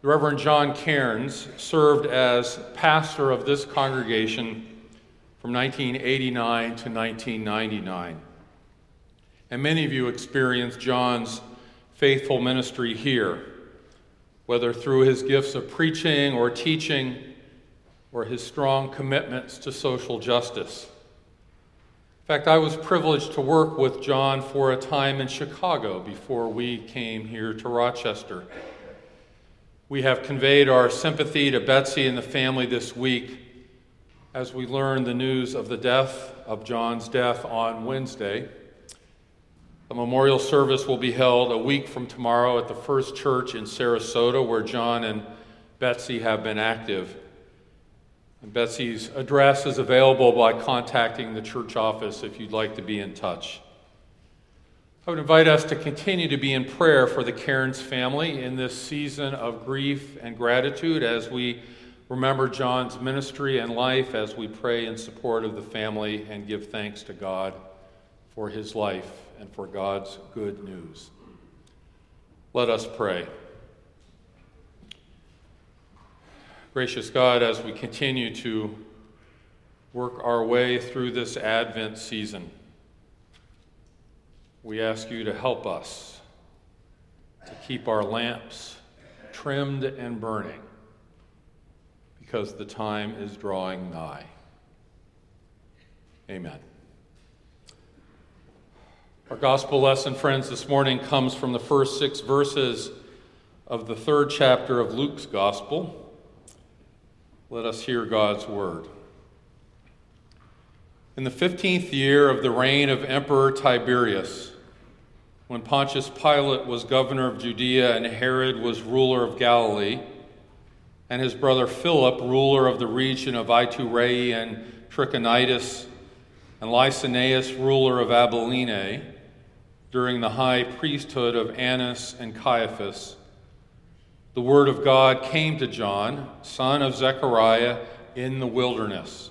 The Reverend John Cairns served as pastor of this congregation from 1989 to 1999. And many of you experienced John's faithful ministry here, whether through his gifts of preaching or teaching or his strong commitments to social justice. In fact, I was privileged to work with John for a time in Chicago before we came here to Rochester. We have conveyed our sympathy to Betsy and the family this week as we learn the news of the death of John's death on Wednesday. A memorial service will be held a week from tomorrow at the First Church in Sarasota, where John and Betsy have been active. And Betsy's address is available by contacting the church office if you'd like to be in touch. I would invite us to continue to be in prayer for the Cairns family in this season of grief and gratitude as we remember John's ministry and life, as we pray in support of the family and give thanks to God for his life and for God's good news. Let us pray. Gracious God, as we continue to work our way through this Advent season, we ask you to help us to keep our lamps trimmed and burning because the time is drawing nigh. Amen. Our gospel lesson, friends, this morning comes from the first six verses of the third chapter of Luke's gospel. Let us hear God's word. In the fifteenth year of the reign of Emperor Tiberius, when Pontius Pilate was governor of Judea and Herod was ruler of Galilee, and his brother Philip, ruler of the region of Iturea and Trachonitis, and Lysanias, ruler of Abilene, during the high priesthood of Annas and Caiaphas, the word of God came to John, son of Zechariah, in the wilderness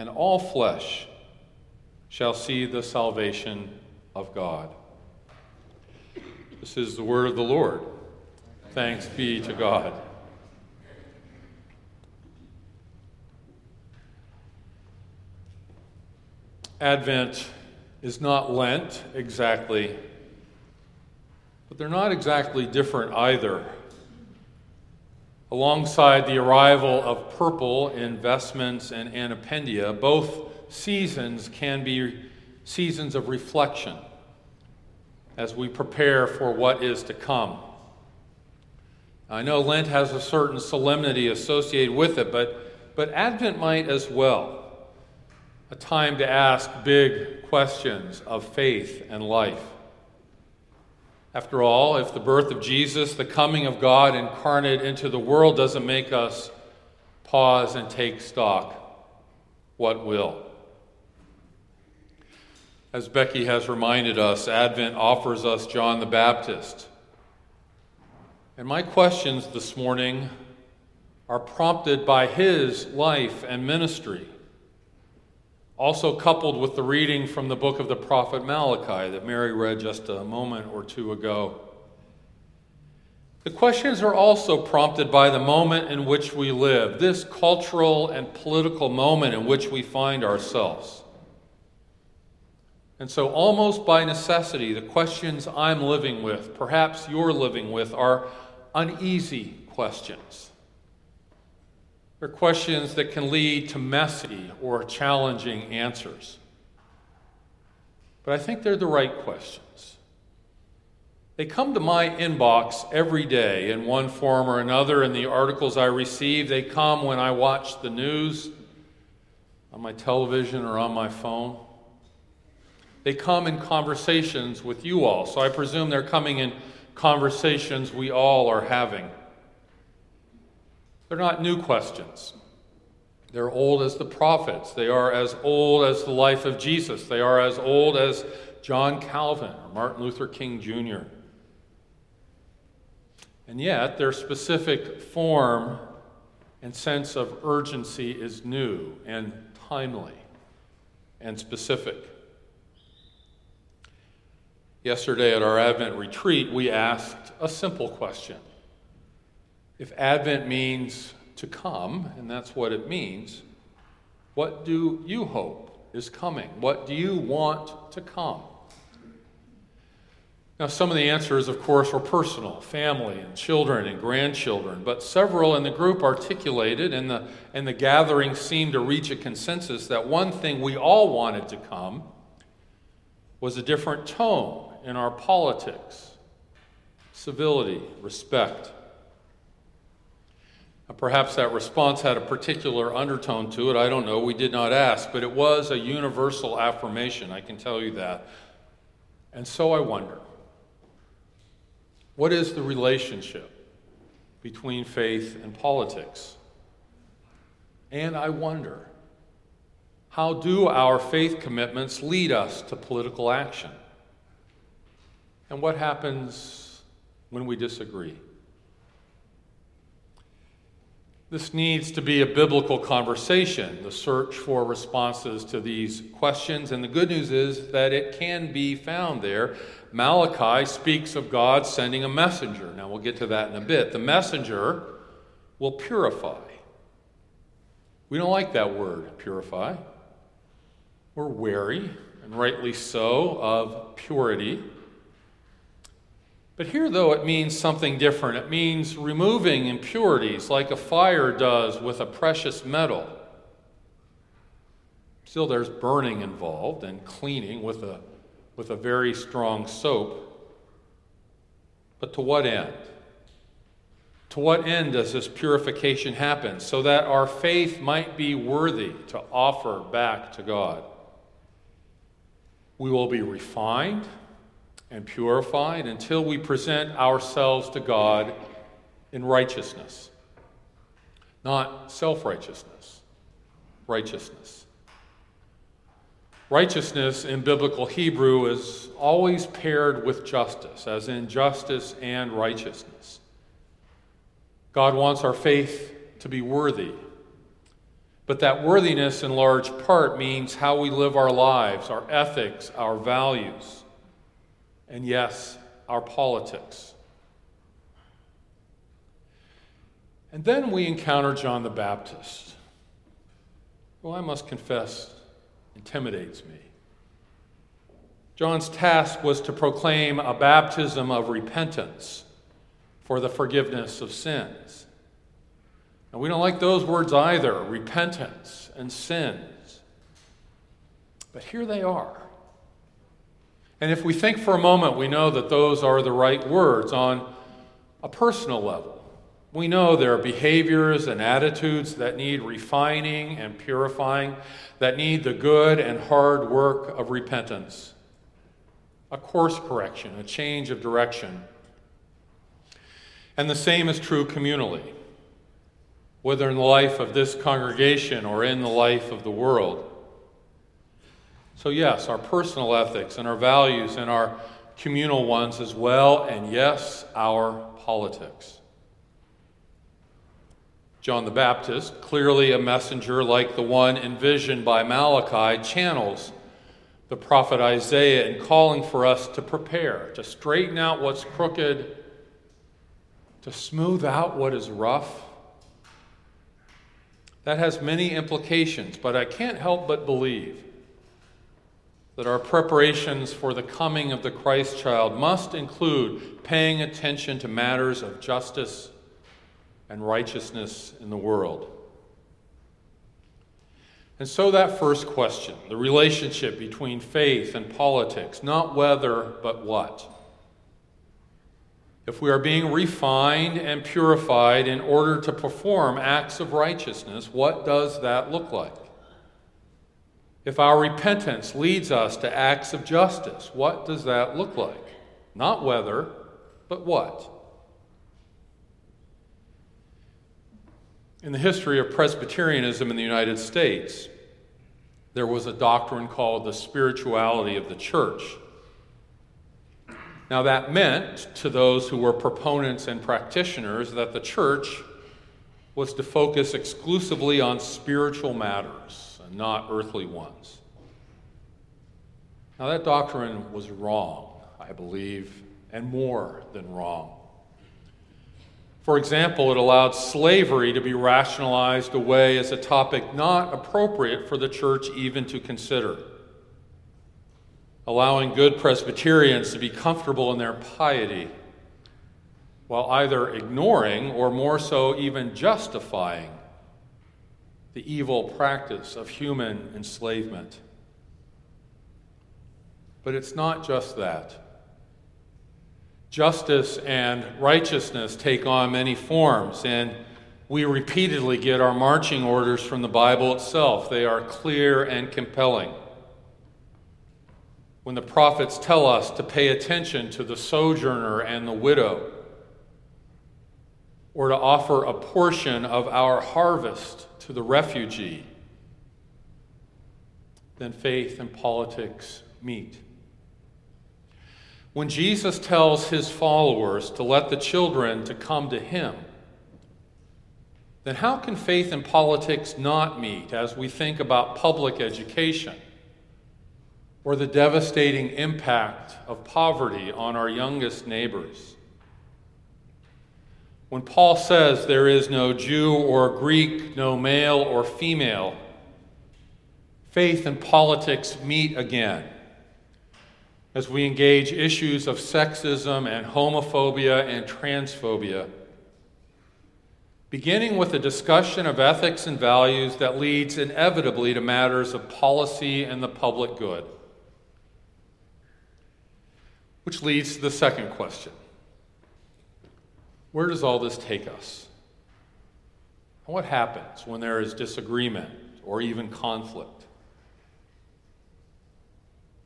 and all flesh shall see the salvation of God. This is the word of the Lord. Thanks be to God. Advent is not Lent exactly, but they're not exactly different either alongside the arrival of purple in vestments and antependia, both seasons can be seasons of reflection as we prepare for what is to come. I know Lent has a certain solemnity associated with it, but, but Advent might as well. A time to ask big questions of faith and life. After all, if the birth of Jesus, the coming of God incarnate into the world, doesn't make us pause and take stock, what will? As Becky has reminded us, Advent offers us John the Baptist. And my questions this morning are prompted by his life and ministry also coupled with the reading from the book of the prophet Malachi that Mary read just a moment or two ago. The questions are also prompted by the moment in which we live, this cultural and political moment in which we find ourselves. And so, almost by necessity, the questions I'm living with, perhaps you're living with, are uneasy questions. They're questions that can lead to messy or challenging answers. But I think they're the right questions. They come to my inbox every day in one form or another in the articles I receive. They come when I watch the news on my television or on my phone. They come in conversations with you all. So I presume they're coming in conversations we all are having. They're not new questions. They're old as the prophets. They are as old as the life of Jesus. They are as old as John Calvin or Martin Luther King Jr. And yet, their specific form and sense of urgency is new and timely and specific. Yesterday at our Advent retreat, we asked a simple question. If Advent means to come, and that's what it means, what do you hope is coming? What do you want to come? Now, some of the answers, of course, were personal family and children and grandchildren, but several in the group articulated, and the, and the gathering seemed to reach a consensus that one thing we all wanted to come was a different tone in our politics civility, respect. Now, perhaps that response had a particular undertone to it. I don't know. We did not ask, but it was a universal affirmation, I can tell you that. And so I wonder what is the relationship between faith and politics? And I wonder, how do our faith commitments lead us to political action? And what happens when we disagree? This needs to be a biblical conversation, the search for responses to these questions. And the good news is that it can be found there. Malachi speaks of God sending a messenger. Now, we'll get to that in a bit. The messenger will purify. We don't like that word, purify. We're wary, and rightly so, of purity. But here, though, it means something different. It means removing impurities like a fire does with a precious metal. Still, there's burning involved and cleaning with a, with a very strong soap. But to what end? To what end does this purification happen? So that our faith might be worthy to offer back to God. We will be refined and purified until we present ourselves to God in righteousness. Not self righteousness, righteousness. Righteousness in biblical Hebrew is always paired with justice, as in justice and righteousness. God wants our faith to be worthy. But that worthiness, in large part, means how we live our lives, our ethics, our values and yes, our politics. And then we encounter John the Baptist, who I must confess intimidates me. John's task was to proclaim a baptism of repentance for the forgiveness of sins. And we don't like those words either repentance and sins. But here they are. And if we think for a moment, we know that those are the right words on a personal level. We know there are behaviors and attitudes that need refining and purifying, that need the good and hard work of repentance, a course correction, a change of direction. And the same is true communally, whether in the life of this congregation or in the life of the world. So, yes, our personal ethics and our values and our communal ones as well, and yes, our politics. John the Baptist, clearly a messenger like the one envisioned by Malachi, channels the prophet Isaiah in calling for us to prepare, to straighten out what's crooked, to smooth out what is rough. That has many implications, but I can't help but believe that our preparations for the coming of the Christ child must include paying attention to matters of justice and righteousness in the world. And so, that first question the relationship between faith and politics, not whether, but what. If we are being refined and purified in order to perform acts of righteousness, what does that look like? If our repentance leads us to acts of justice, what does that look like? Not whether, But what? In the history of Presbyterianism in the United States, there was a doctrine called the spirituality of the church. Now, that meant to those who were proponents and practitioners that the church was to focus exclusively on spiritual matters and not earthly ones. Now, that doctrine was wrong, I believe, and more than wrong. For example, it allowed slavery to be rationalized away as a topic not appropriate for the church even to consider, allowing good Presbyterians to be comfortable in their piety while either ignoring or more so even justifying the evil practice of human enslavement. But it's not just that. Justice and righteousness take on many forms, and we repeatedly get our marching orders from the Bible itself. They are clear and compelling. When the prophets tell us to pay attention to the sojourner and the widow, or to offer a portion of our harvest to the refugee, then faith and politics meet. When Jesus tells his followers to let the children to come to him, then how can faith and politics not meet as we think about public education or the devastating impact of poverty on our youngest neighbors? When Paul says there is no Jew or Greek, no male or female, faith and politics meet again as we engage issues of sexism and homophobia and transphobia, beginning with a discussion of ethics and values that leads inevitably to matters of policy and the public good. Which leads to the second question Where does all this take us? And What happens when there is disagreement or even conflict?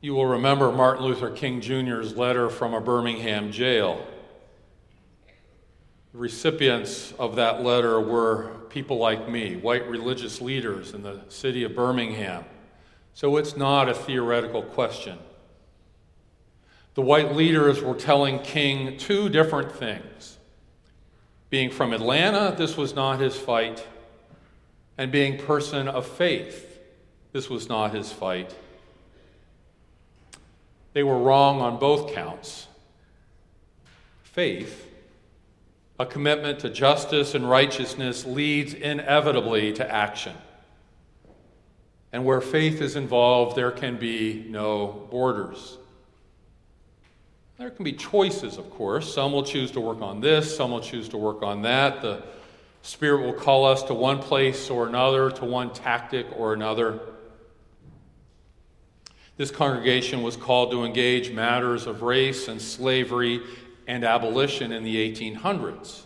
You will remember Martin Luther King Jr.'s letter from a Birmingham jail. The recipients of that letter were people like me, white religious leaders in the city of Birmingham. So it's not a theoretical question. The white leaders were telling King two different things. Being from Atlanta, this was not his fight. And being person of faith, this was not his fight. They were wrong on both counts. Faith, a commitment to justice and righteousness, leads inevitably to action. And where faith is involved, there can be no borders. There can be choices, of course. Some will choose to work on this, some will choose to work on that. The Spirit will call us to one place or another, to one tactic or another. This congregation was called to engage matters of race and slavery and abolition in the 1800s,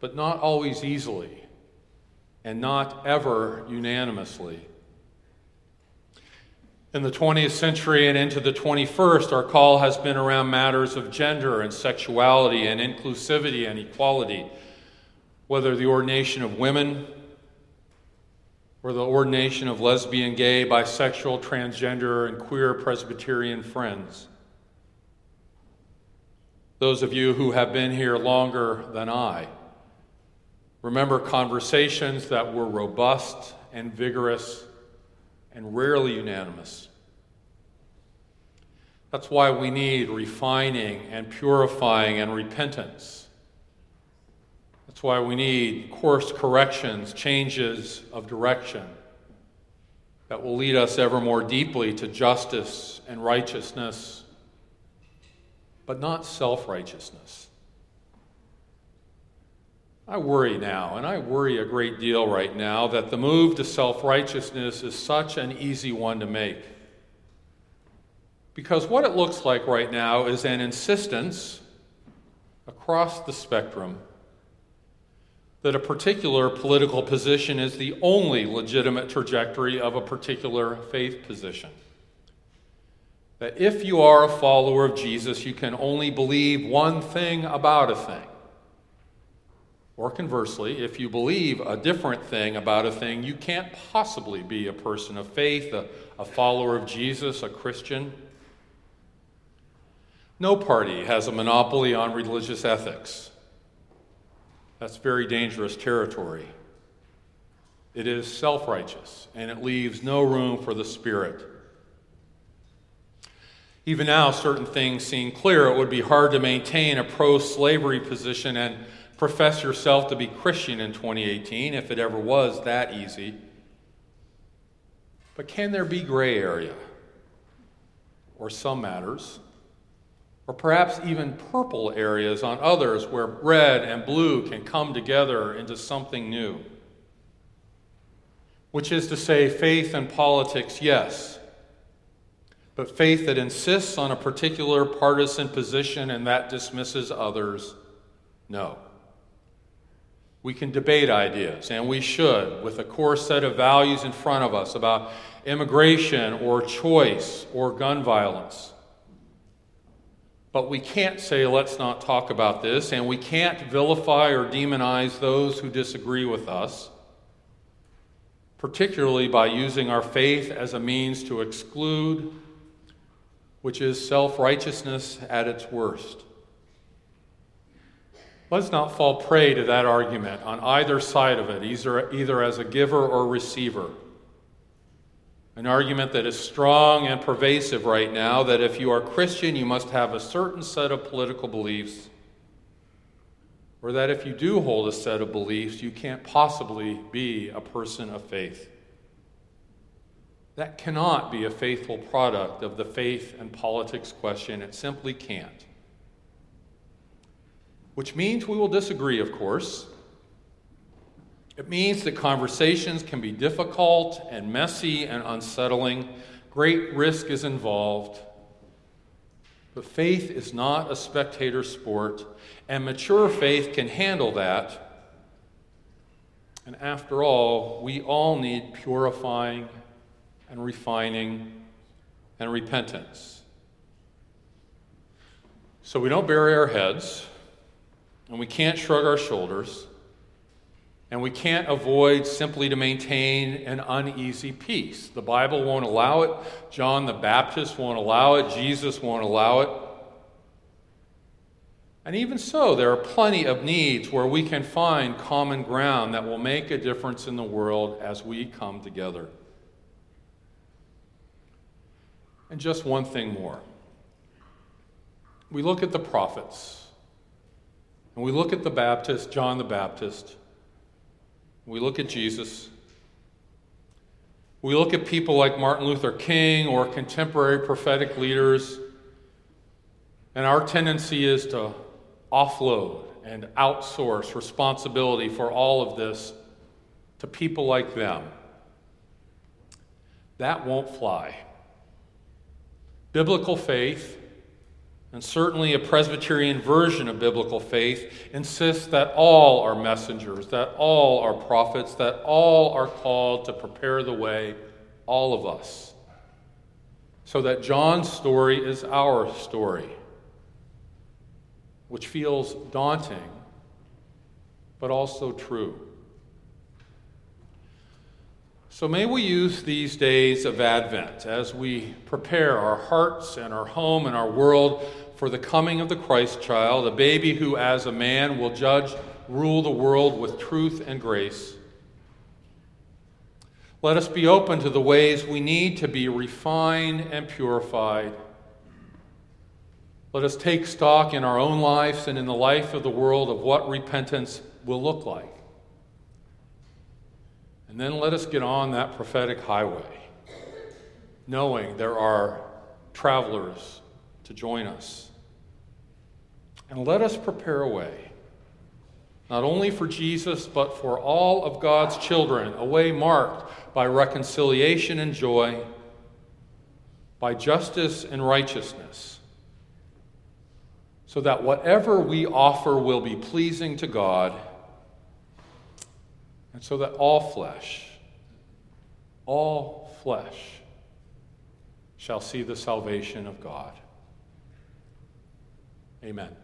but not always easily and not ever unanimously. In the 20th century and into the 21st, our call has been around matters of gender and sexuality and inclusivity and equality, whether the ordination of women, or the ordination of lesbian, gay, bisexual, transgender, and queer Presbyterian friends. Those of you who have been here longer than I remember conversations that were robust and vigorous and rarely unanimous. That's why we need refining and purifying and repentance that's why we need course corrections, changes of direction that will lead us ever more deeply to justice and righteousness, but not self righteousness. I worry now, and I worry a great deal right now, that the move to self righteousness is such an easy one to make. Because what it looks like right now is an insistence across the spectrum that a particular political position is the only legitimate trajectory of a particular faith position. that if you are a follower of Jesus, you can only believe one thing about a thing. Or conversely, if you believe a different thing about a thing, you can't possibly be a person of faith, a, a follower of Jesus, a Christian. No party has a monopoly on religious ethics. That's very dangerous territory. It is self righteous, and it leaves no room for the Spirit. Even now, certain things seem clear. It would be hard to maintain a pro slavery position and profess yourself to be Christian in 2018, if it ever was that easy. But can there be gray area? Or some matters? Or perhaps even purple areas on others where red and blue can come together into something new? Which is to say, faith and politics, yes. But faith that insists on a particular partisan position and that dismisses others, no. We can debate ideas, and we should, with a core set of values in front of us about immigration or choice or gun violence. But we can't say, let's not talk about this, and we can't vilify or demonize those who disagree with us, particularly by using our faith as a means to exclude, which is self righteousness at its worst. Let's not fall prey to that argument on either side of it, either, either as a giver or receiver. An argument that is strong and pervasive right now that if you are Christian, you must have a certain set of political beliefs, or that if you do hold a set of beliefs, you can't possibly be a person of faith. That cannot be a faithful product of the faith and politics question. It simply can't which means we will disagree, of course. It means that conversations can be difficult and messy and unsettling. Great risk is involved. But faith is not a spectator sport, and mature faith can handle that. And after all, we all need purifying and refining and repentance. So we don't bury our heads and we can't shrug our shoulders, and we can't avoid simply to maintain an uneasy peace. The Bible won't allow it, John the Baptist won't allow it, Jesus won't allow it. And even so, there are plenty of needs where we can find common ground that will make a difference in the world as we come together. And just one thing more. We look at the prophets. And we look at the Baptist, John the Baptist. We look at Jesus. We look at people like Martin Luther King or contemporary prophetic leaders. And our tendency is to offload and outsource responsibility for all of this to people like them. That won't fly. Biblical faith and certainly a Presbyterian version of biblical faith insists that all are messengers, that all are prophets, that all are called to prepare the way, all of us. So that John's story is our story, which feels daunting, but also true. So may we use these days of Advent as we prepare our hearts and our home and our world for the coming of the Christ child, a baby who, as a man, will judge, rule the world with truth and grace. Let us be open to the ways we need to be refined and purified. Let us take stock in our own lives and in the life of the world of what repentance will look like. And then let us get on that prophetic highway, knowing there are travelers to join us. And let us prepare a way, not only for Jesus, but for all of God's children, a way marked by reconciliation and joy, by justice and righteousness, so that whatever we offer will be pleasing to God and so that all flesh, all flesh, shall see the salvation of God. Amen.